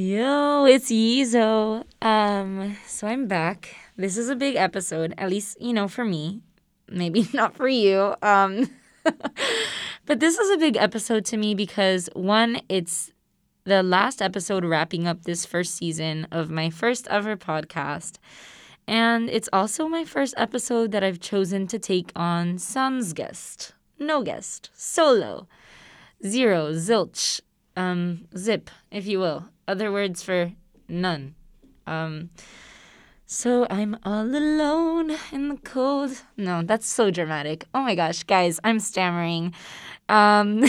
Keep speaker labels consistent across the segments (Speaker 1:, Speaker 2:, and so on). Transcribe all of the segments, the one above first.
Speaker 1: Yo, it's Yizo. Um, so I'm back. This is a big episode, at least, you know, for me. Maybe not for you. Um, but this is a big episode to me because one, it's the last episode wrapping up this first season of my first ever podcast. And it's also my first episode that I've chosen to take on sans guest, no guest, solo, zero, zilch, um, zip, if you will. Other words for none. Um, so I'm all alone in the cold. No, that's so dramatic. Oh my gosh, guys, I'm stammering. Um,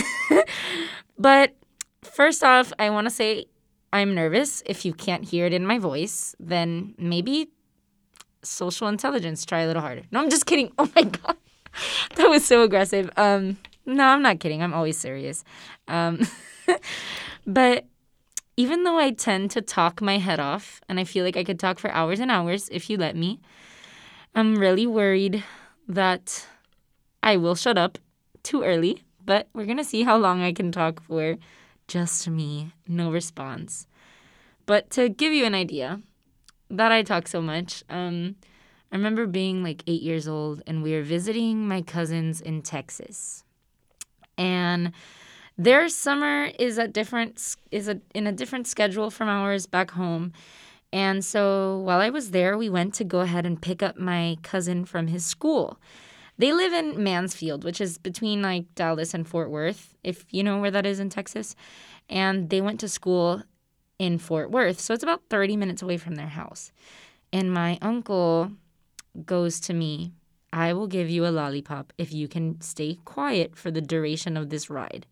Speaker 1: but first off, I want to say I'm nervous. If you can't hear it in my voice, then maybe social intelligence. Try a little harder. No, I'm just kidding. Oh my god, that was so aggressive. Um, no, I'm not kidding. I'm always serious. Um, but even though I tend to talk my head off, and I feel like I could talk for hours and hours if you let me, I'm really worried that I will shut up too early. But we're gonna see how long I can talk for. Just me, no response. But to give you an idea, that I talk so much. Um, I remember being like eight years old and we were visiting my cousins in Texas. And their summer is a different is a in a different schedule from ours back home. And so while I was there, we went to go ahead and pick up my cousin from his school. They live in Mansfield, which is between like Dallas and Fort Worth, if you know where that is in Texas. And they went to school in Fort Worth. So it's about 30 minutes away from their house. And my uncle goes to me, I will give you a lollipop if you can stay quiet for the duration of this ride.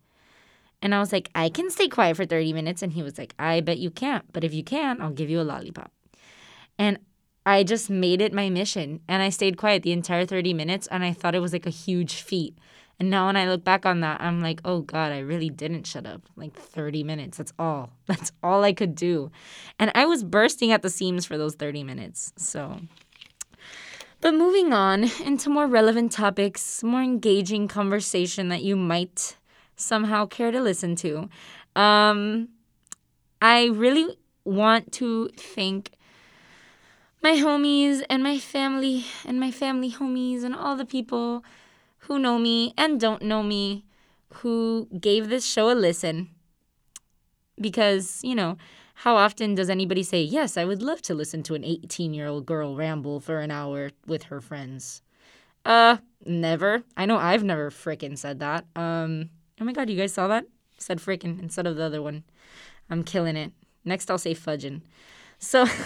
Speaker 1: And I was like, I can stay quiet for 30 minutes. And he was like, I bet you can't. But if you can, I'll give you a lollipop. And I just made it my mission. And I stayed quiet the entire 30 minutes. And I thought it was like a huge feat. And now when I look back on that, I'm like, oh God, I really didn't shut up. Like 30 minutes. That's all. That's all I could do. And I was bursting at the seams for those 30 minutes. So. But moving on into more relevant topics, more engaging conversation that you might somehow care to listen to. Um, I really want to thank my homies and my family and my family homies and all the people who know me and don't know me who gave this show a listen. Because, you know, how often does anybody say, Yes, I would love to listen to an 18 year old girl ramble for an hour with her friends? Uh, never. I know I've never frickin' said that. Um, oh my god, you guys saw that? Said frickin' instead of the other one. I'm killing it. Next, I'll say fudging. So.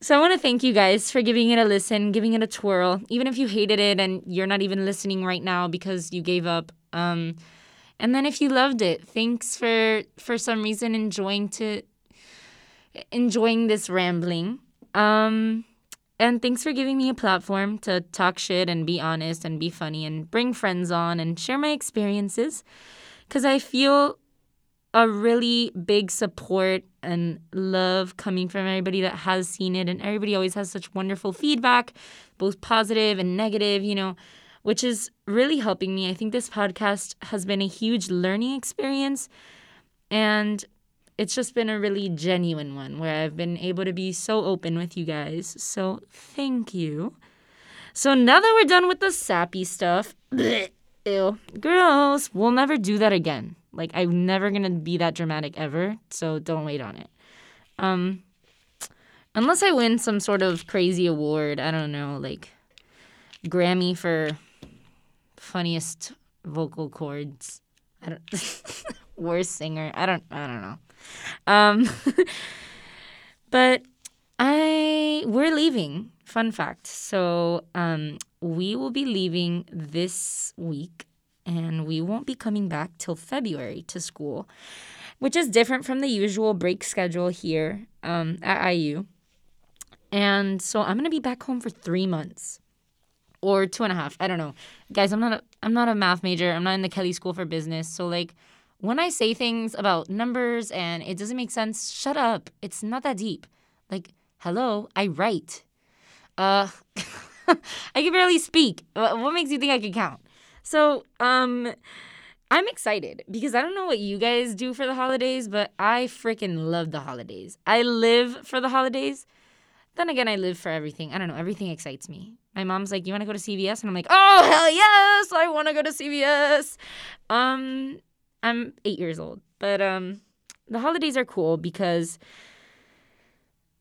Speaker 1: So I want to thank you guys for giving it a listen, giving it a twirl, even if you hated it and you're not even listening right now because you gave up. Um, and then if you loved it, thanks for for some reason enjoying to enjoying this rambling. Um, and thanks for giving me a platform to talk shit and be honest and be funny and bring friends on and share my experiences. Cause I feel a really big support and love coming from everybody that has seen it. And everybody always has such wonderful feedback, both positive and negative, you know, which is really helping me. I think this podcast has been a huge learning experience. And it's just been a really genuine one where I've been able to be so open with you guys. So thank you. So now that we're done with the sappy stuff, bleh, ew, gross, we'll never do that again. Like I'm never gonna be that dramatic ever, so don't wait on it. Um, unless I win some sort of crazy award, I don't know, like Grammy for funniest vocal cords. I don't worst singer. I don't. I don't know. Um, but I we're leaving. Fun fact. So um, we will be leaving this week and we won't be coming back till February to school, which is different from the usual break schedule here um, at IU. And so I'm gonna be back home for three months or two and a half. I don't know, guys. I'm not a I'm not a math major. I'm not in the Kelley School for Business. So like when I say things about numbers and it doesn't make sense, shut up. It's not that deep. Like hello, I write. Uh, I can barely speak. What makes you think I can count? So, um, I'm excited because I don't know what you guys do for the holidays, but I freaking love the holidays. I live for the holidays. Then again, I live for everything. I don't know. Everything excites me. My mom's like, "You want to go to CVS?" And I'm like, "Oh hell yes! I want to go to CVS." Um, I'm eight years old, but um, the holidays are cool because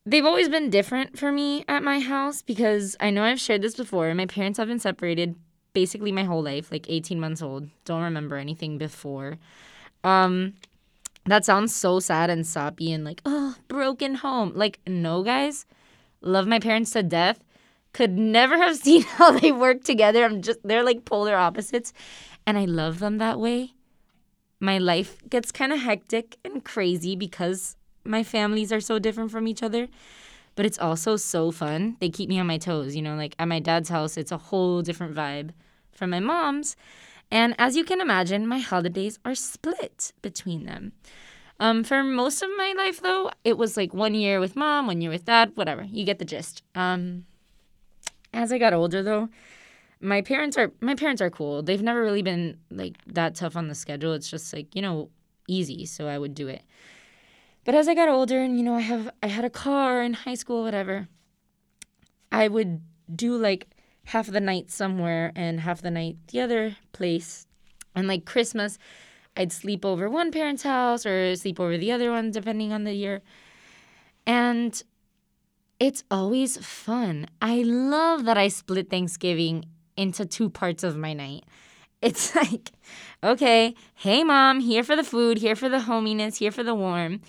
Speaker 1: they've always been different for me at my house because I know I've shared this before. My parents have been separated basically my whole life, like 18 months old. Don't remember anything before. Um that sounds so sad and soppy and like, oh, broken home. Like, no, guys. Love my parents to death. Could never have seen how they work together. I'm just, they're like polar opposites. And I love them that way. My life gets kind of hectic and crazy because my families are so different from each other. But it's also so fun. They keep me on my toes. You know, like at my dad's house, it's a whole different vibe from my mom's. And as you can imagine, my holidays are split between them. Um, for most of my life, though, it was like one year with mom, one year with dad, whatever. You get the gist. Um, as I got older, though, my parents are my parents are cool. They've never really been like that tough on the schedule. It's just like you know easy, so I would do it. But as I got older and you know I have I had a car in high school whatever I would do like half the night somewhere and half the night the other place. And like Christmas, I'd sleep over one parent's house or sleep over the other one depending on the year. And it's always fun. I love that I split Thanksgiving into two parts of my night. It's like, okay, hey mom, here for the food, here for the hominess, here for the warm.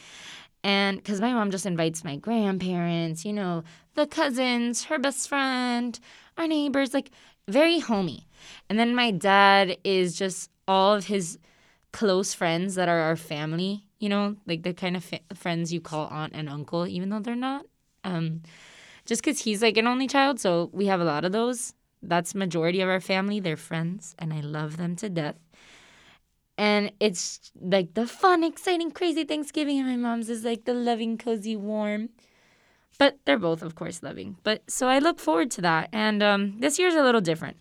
Speaker 1: And because my mom just invites my grandparents, you know, the cousins, her best friend, our neighbors, like very homey. And then my dad is just all of his close friends that are our family, you know, like the kind of fa- friends you call aunt and uncle, even though they're not. Um, just because he's like an only child, so we have a lot of those. That's majority of our family. They're friends, and I love them to death. And it's like the fun, exciting, crazy Thanksgiving. And my mom's is like the loving, cozy, warm. But they're both, of course, loving. But so I look forward to that. And um, this year's a little different.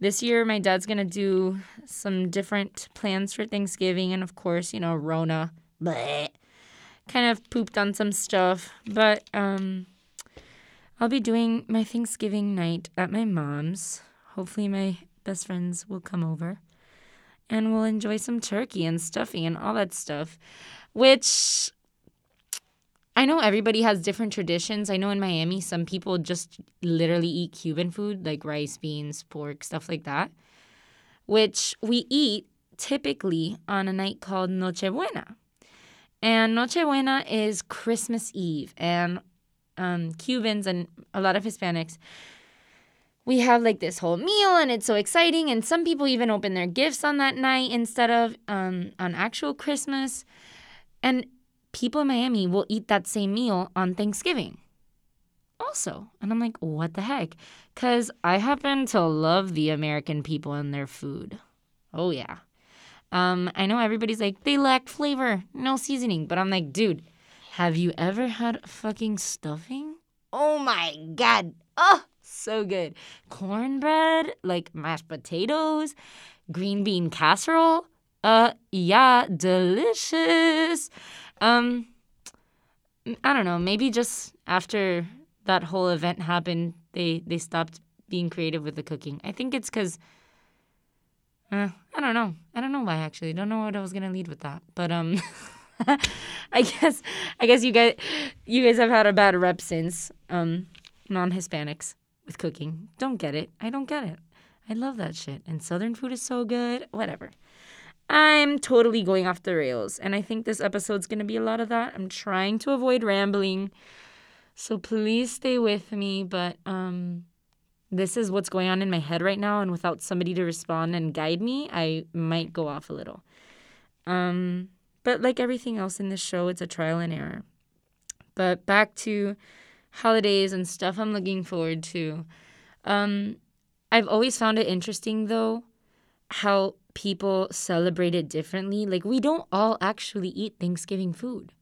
Speaker 1: This year, my dad's to do some different plans for Thanksgiving. And of course, you know, Rona, bleh, kind of pooped on some stuff. But um, I'll be doing my Thanksgiving night at my mom's. Hopefully, my best friends will come over and we'll enjoy some turkey and stuffing and all that stuff, which I know everybody has different traditions. I know in Miami, some people just literally eat Cuban food, like rice, beans, pork, stuff like that, which we eat typically on a night called Nochebuena. And Nochebuena is Christmas Eve. And um, Cubans and a lot of Hispanics, we have like this whole meal and it's so exciting. And some people even open their gifts on that night instead of um, on actual Christmas. And people in Miami will eat that same meal on Thanksgiving also. And I'm like, what the heck? Because I happen to love the American people and their food. Oh, yeah. Um, I know everybody's like, they lack flavor, no seasoning. But I'm like, dude, have you ever had fucking stuffing? Oh my God. Oh, so good. Cornbread, like mashed potatoes, green bean casserole. Uh, yeah, delicious. Um, I don't know. Maybe just after that whole event happened, they they stopped being creative with the cooking. I think it's because. Uh, I don't know. I don't know why actually. Don't know what I was gonna lead with that, but um, I guess I guess you guys you guys have had a bad rep since um non Hispanics with cooking. Don't get it. I don't get it. I love that shit. And Southern food is so good. Whatever. I'm totally going off the rails. And I think this episode's going to be a lot of that. I'm trying to avoid rambling. So please stay with me. But um, this is what's going on in my head right now. And without somebody to respond and guide me, I might go off a little. Um, but like everything else in this show, it's a trial and error. But back to holidays and stuff I'm looking forward to. Um, I've always found it interesting, though, how people celebrate it differently. Like, we don't all actually eat Thanksgiving food.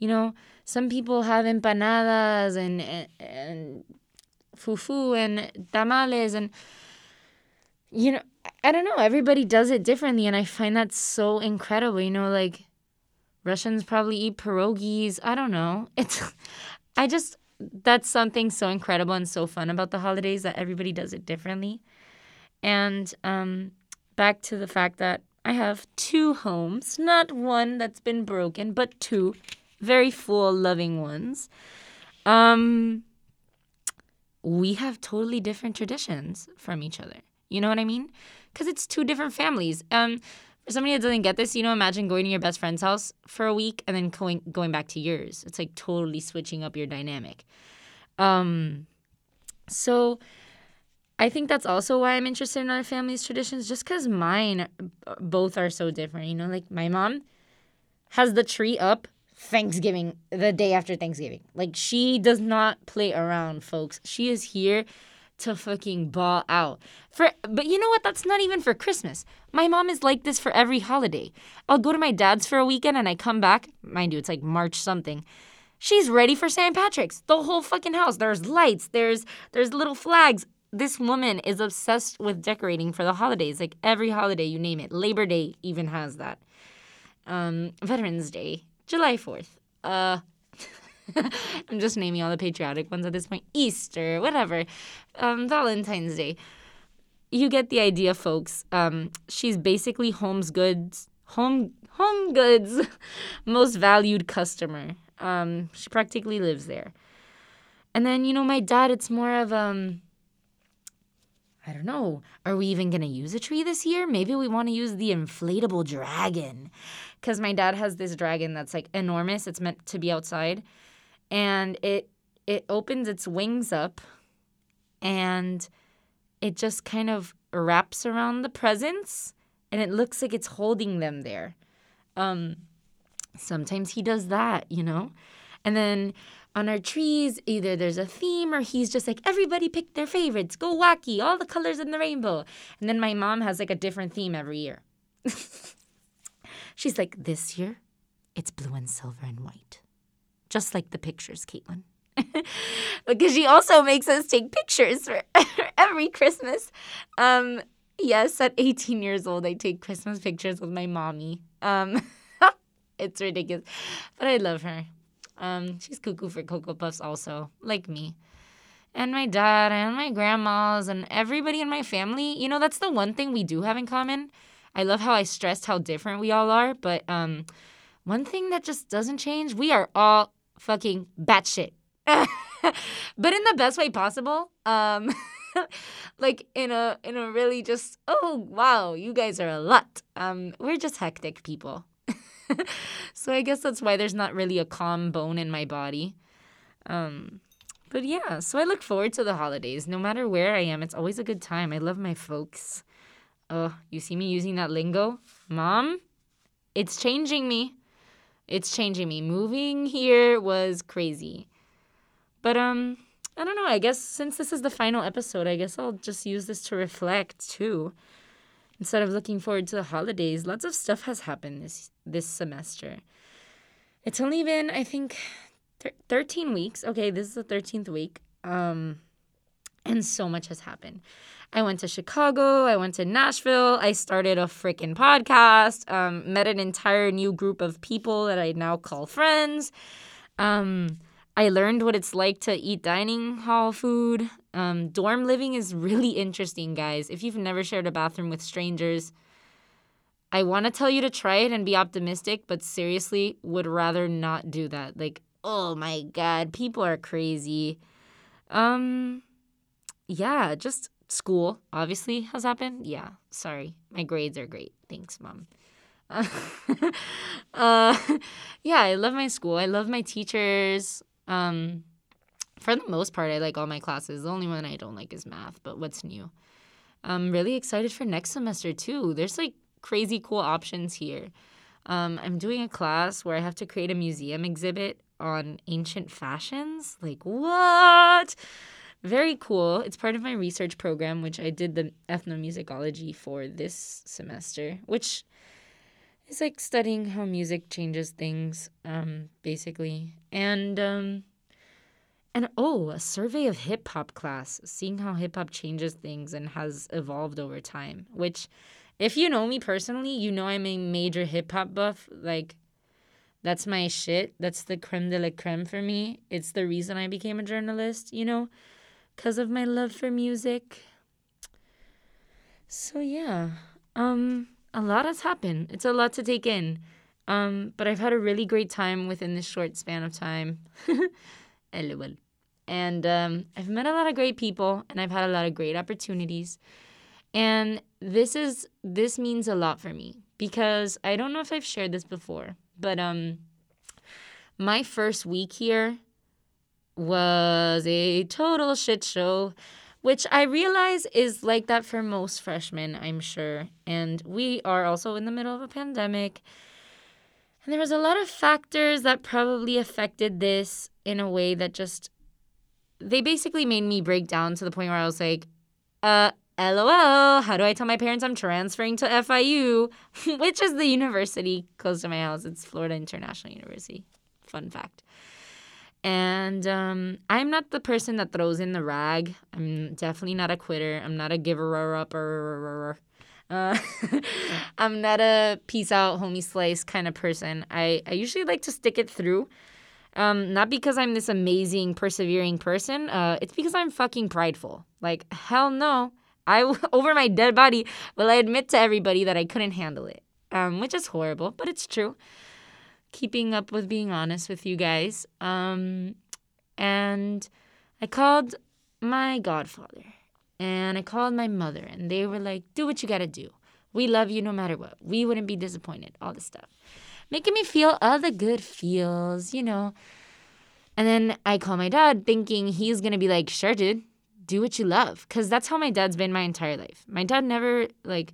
Speaker 1: You know, some people have empanadas and, and, and fufu and tamales and you know I don't know. Everybody does it differently, and I find that so incredible. You know, like Russians probably eat pierogies. I don't know. It's, I just that's something so incredible and so fun about the holidays that everybody does it differently. And um, back to the fact that I have two homes, not one that's been broken, but two very full, loving ones. Um, we have totally different traditions from each other. You know what I mean? Because it's two different families. Um, for somebody that doesn't get this, you know, imagine going to your best friend's house for a week and then going going back to yours. It's like totally switching up your dynamic. Um, so I think that's also why I'm interested in other families' traditions, just because mine both are so different. You know, like my mom has the tree up Thanksgiving, the day after Thanksgiving. Like she does not play around, folks. She is here to fucking ball out. For but you know what? That's not even for Christmas. My mom is like this for every holiday. I'll go to my dad's for a weekend and I come back, mind you, it's like March something. She's ready for St. Patrick's. The whole fucking house. There's lights, there's there's little flags. This woman is obsessed with decorating for the holidays. Like every holiday, you name it. Labor Day even has that. Um, Veterans Day, July 4th. Uh I'm just naming all the patriotic ones at this point. Easter, whatever. Um, Valentine's Day. You get the idea, folks. Um, she's basically Home's Goods, Home Home Goods most valued customer. Um, she practically lives there. And then, you know, my dad, it's more of um I don't know. Are we even going to use a tree this year? Maybe we want to use the inflatable dragon. Cuz my dad has this dragon that's like enormous. It's meant to be outside and it it opens its wings up and it just kind of wraps around the presents and it looks like it's holding them there. Um, sometimes he does that, you know? And then on our trees, either there's a theme or he's just like, everybody pick their favorites, go wacky, all the colors in the rainbow. And then my mom has like a different theme every year. She's like, this year, it's blue and silver and white just like the pictures, Caitlin. because she also makes us take pictures for every Christmas. Um, yes, at 18 years old, I take Christmas pictures with my mommy. Um, it's ridiculous, but I love her. Um, she's cuckoo for Cocoa Puffs, also, like me. And my dad and my grandmas and everybody in my family. You know, that's the one thing we do have in common. I love how I stressed how different we all are, but um, one thing that just doesn't change, we are all fucking batshit. but in the best way possible. Um like in a in a really just oh wow, you guys are a lot. Um we're just hectic people. so I guess that's why there's not really a calm bone in my body. Um but yeah, so I look forward to the holidays. No matter where I am, it's always a good time. I love my folks. Oh, you see me using that lingo? Mom, it's changing me it's changing me. Moving here was crazy. But um I don't know. I guess since this is the final episode, I guess I'll just use this to reflect too. Instead of looking forward to the holidays, lots of stuff has happened this this semester. It's only been I think th- 13 weeks. Okay, this is the 13th week. Um and so much has happened. I went to Chicago. I went to Nashville. I started a freaking podcast. Um, met an entire new group of people that I now call friends. Um, I learned what it's like to eat dining hall food. Um, dorm living is really interesting, guys. If you've never shared a bathroom with strangers, I want to tell you to try it and be optimistic, but seriously, would rather not do that. Like, oh my god, people are crazy. Um, yeah, just school obviously has happened. Yeah, sorry. My grades are great. Thanks, mom. Uh, yeah, I love my school. I love my teachers. Um, for the most part, I like all my classes. The only one I don't like is math, but what's new? I'm really excited for next semester too. There's like crazy cool options here. Um, I'm doing a class where I have to create a museum exhibit on ancient fashions. Like, what? Very cool. It's part of my research program, which I did the ethnomusicology for this semester, which is like studying how music changes things, um, basically. And um, and oh, a survey of hip hop class, seeing how hip hop changes things and has evolved over time. Which, if you know me personally, you know I'm a major hip hop buff. Like, that's my shit. That's the creme de la creme for me. It's the reason I became a journalist, you know, because of my love for music. So, yeah, um, a lot has happened. It's a lot to take in. Um, but I've had a really great time within this short span of time. LOL. And um, I've met a lot of great people and I've had a lot of great opportunities. And this is this means a lot for me because I don't know if I've shared this before, but um my first week here was a total shit show, which I realize is like that for most freshmen, I'm sure. And we are also in the middle of a pandemic. And there was a lot of factors that probably affected this in a way that just they basically made me break down to the point where I was like, uh, LOL, how do I tell my parents I'm transferring to FIU, which is the university close to my house? It's Florida International University. Fun fact. And um, I'm not the person that throws in the rag. I'm definitely not a quitter. I'm not a giver upper. Uh, I'm not a peace out, homie slice kind of person. I, I usually like to stick it through. Um, not because I'm this amazing, persevering person. Uh, it's because I'm fucking prideful. Like, hell no. I, over my dead body, will I admit to everybody that I couldn't handle it. Um, which is horrible, but it's true. Keeping up with being honest with you guys. Um, and I called my godfather and I called my mother, and they were like, do what you gotta do. We love you no matter what. We wouldn't be disappointed, all this stuff making me feel all the good feels, you know. And then I call my dad thinking he's to be like, sure, dude, do what you love. Because that's how my dad's been my entire life. My dad never, like,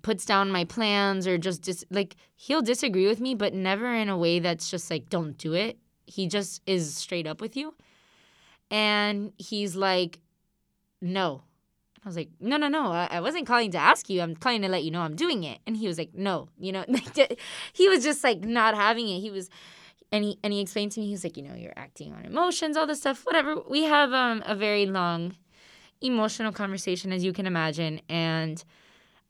Speaker 1: puts down my plans or just, dis- like, he'll disagree with me, but never in a way that's just like, don't do it. He just is straight up with you. And he's like, no, I was like, no, no, no. I, I wasn't calling to ask you. I'm calling to let you know I'm doing it. And he was like, no, you know, he was just like not having it. He was, and he and he explained to me, he was like, you know, you're acting on emotions, all this stuff, whatever. We have um a very long, emotional conversation, as you can imagine, and.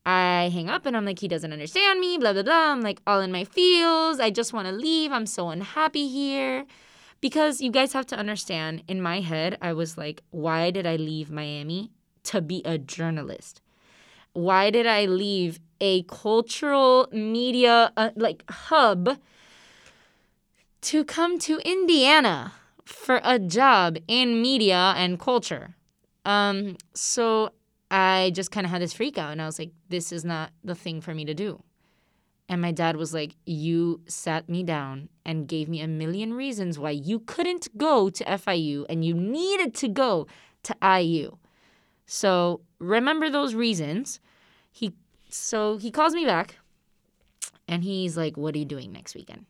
Speaker 1: I hang up and I'm like, he doesn't understand me, blah, blah, blah. I'm like, all in my feels. I just want to leave. I'm so unhappy here. Because you guys have to understand, in my head, I was like, why did I leave Miami to be a journalist? Why did I leave a cultural media uh, like hub to come to Indiana for a job in media and culture? Um, so I just kind of had this freak out and I was like, this is not the thing for me to do. And my dad was like, You sat me down and gave me a million reasons why you couldn't go to FIU and you needed to go to IU. So remember those reasons. He so he calls me back and he's like, What are you doing next weekend?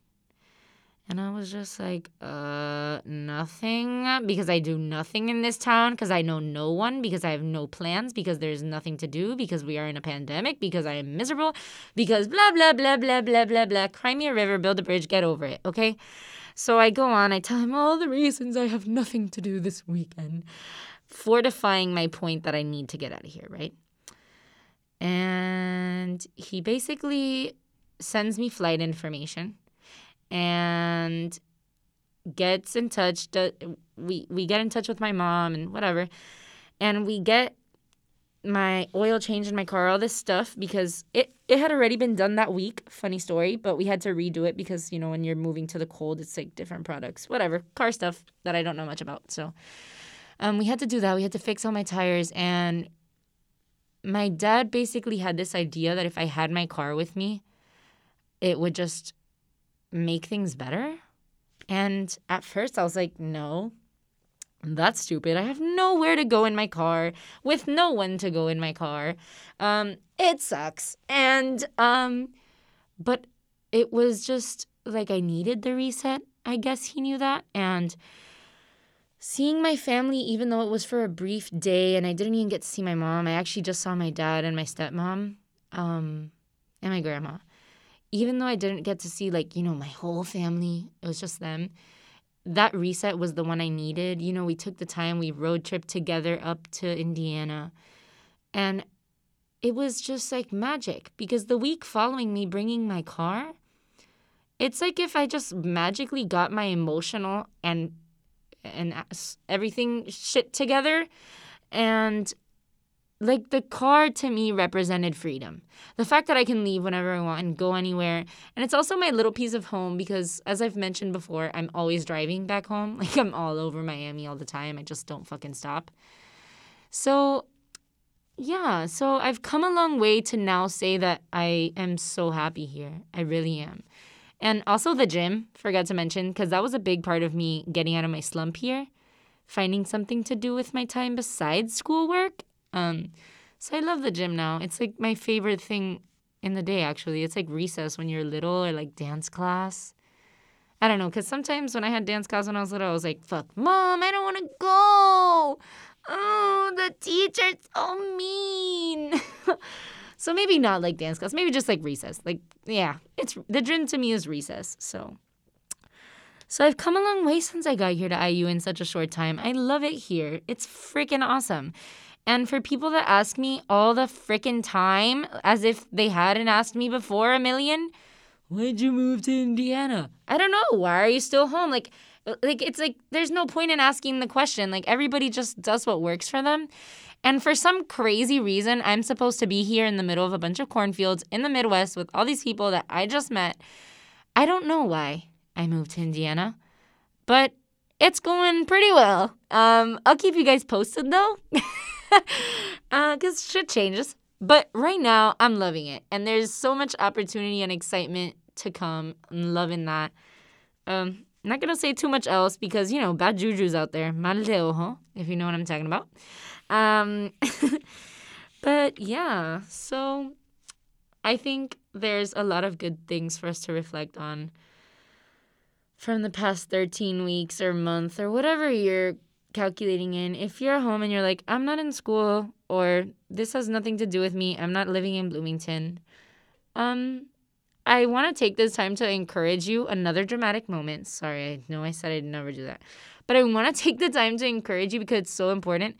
Speaker 1: And I was just like, uh, nothing. Because I do nothing in this town. Because I know no one. Because I have no plans. Because there's nothing to do. Because we are in a pandemic. Because I am miserable. Because blah, blah, blah, blah, blah, blah, blah. Cry me a river, build a bridge, get over it. Okay? So I go on. I tell him all the reasons I have nothing to do this weekend fortifying my point that I need to get out of here, right? And he basically sends me flight information and gets in touch. We, we get in touch with my mom and whatever. And we get my oil change in my car, all this stuff, because it, it had already been done that week. Funny story, but we had to redo it because, you know, when you're moving to the cold, it's like different products, whatever, car stuff that I don't know much about. So um, we had to do that. We had to fix all my tires. And my dad basically had this idea that if I had my car with me, it would just make things better. And at first, I was like, no, that's stupid. I have nowhere to go in my car with no one to go in my car. Um, it sucks. And, um, but it was just like I needed the reset. I guess he knew that. And, seeing my family, even though it was for a brief day and I didn't even get to see my mom, I actually just saw my dad and my stepmom um, and my grandma. Even though I didn't get to see, like, you know, my whole family, it was just them. that reset was the one I needed. You know, we took the time, we road trip together up to Indiana. And it was just like magic because the week following me bringing my car, it's like if I just magically got my emotional and and everything shit together and like the car to me represented freedom. The fact that I can leave whenever I want and go anywhere. And it's also my little piece of home because as I've mentioned before, I'm always driving back home. Like I'm all over Miami all the time. I just don't fucking stop. So yeah, so I've come a long way to now say that I am so happy here. I really am. And also the gym, forgot to mention, because that was a big part of me getting out of my slump here, finding something to do with my time besides schoolwork um, so I love the gym now. It's like my favorite thing in the day, actually. It's like recess when you're little or like dance class. I don't know, because sometimes when I had dance class when I was little, I was like, fuck, mom, I don't want to go. Oh, the teacher's so mean. so maybe not like dance class, maybe just like recess. Like, yeah, it's the gym to me is recess. So. So I've come a long way since I got here to IU in such a short time. I love it here. It's freaking awesome. And for people that ask me all the freaking time, as if they hadn't asked me before a million, why'd you move to Indiana? I don't know. Why are you still home? Like, like it's like there's no point in asking the question. Like everybody just does what works for them. And for some crazy reason, I'm supposed to be here in the middle of a bunch of cornfields in the Midwest with all these people that I just met. I don't know why I moved to Indiana, but it's going pretty well. Um, I'll keep you guys posted though. because uh, shit changes. But right now, I'm loving it. And there's so much opportunity and excitement to come. I'm loving that. Um, not going to say too much else because, you know, bad juju's out there. Mal de ojo, if you know what I'm talking about. Um, but yeah, so I think there's a lot of good things for us to reflect on from the past 13 weeks or month or whatever you're calculating in if you're home and you're like i'm not in school or this has nothing to do with me. I'm not living in bloomington. Um i want to take this time to encourage you another dramatic moment. Sorry i know i said i'd never do that. But i want to take the time to encourage you because it's so important.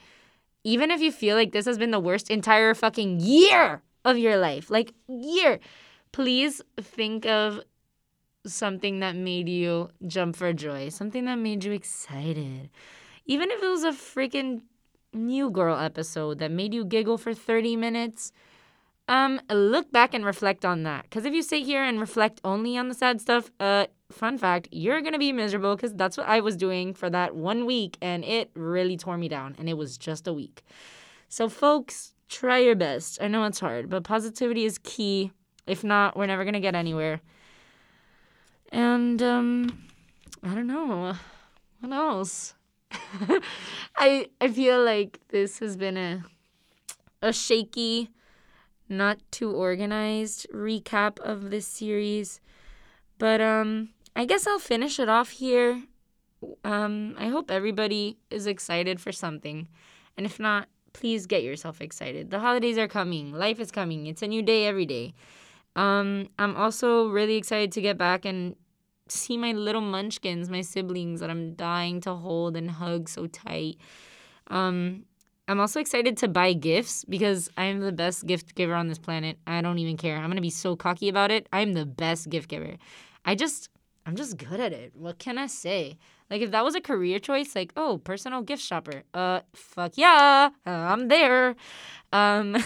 Speaker 1: Even if you feel like this has been the worst entire fucking year of your life like year please think of something that made you jump for joy something that made you excited even if it was a freaking new girl episode that made you giggle for 30 minutes, um, look back and reflect on that. Because if you sit here and reflect only on the sad stuff, uh, fun fact, you're gonna be miserable because that's what I was doing for that one week and it really tore me down and it was just a week. So, folks, try your best. I know it's hard, but positivity is key. If not, we're never gonna get anywhere. And, um, I don't know. What else? I I feel like this has been a a shaky, not too organized recap of this series. But um I guess I'll finish it off here. Um I hope everybody is excited for something. And if not, please get yourself excited. The holidays are coming. Life is coming. It's a new day every day. Um I'm also really excited to get back and see my little munchkins, my siblings that I'm dying to hold and hug so tight. Um, I'm also excited to buy gifts because I'm the best gift giver on this planet. I don't even care. I'm to be so cocky about it. I'm the best gift giver. I just, I'm just good at it. What can I say? Like, if that was a career choice, like, oh, personal gift shopper, uh, fuck yeah, I'm there. Um,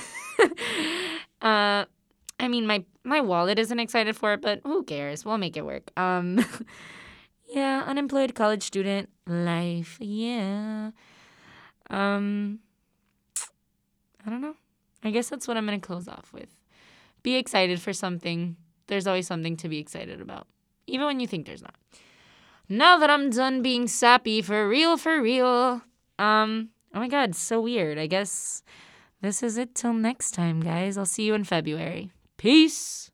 Speaker 1: uh, I mean, my my wallet isn't excited for it, but who cares? We'll make it work. Um, yeah, unemployed college student life. Yeah. Um, I don't know. I guess that's what I'm gonna close off with. Be excited for something. There's always something to be excited about, even when you think there's not. Now that I'm done being sappy for real, for real. Um, oh my god, so weird. I guess this is it till next time, guys. I'll see you in February. Peace.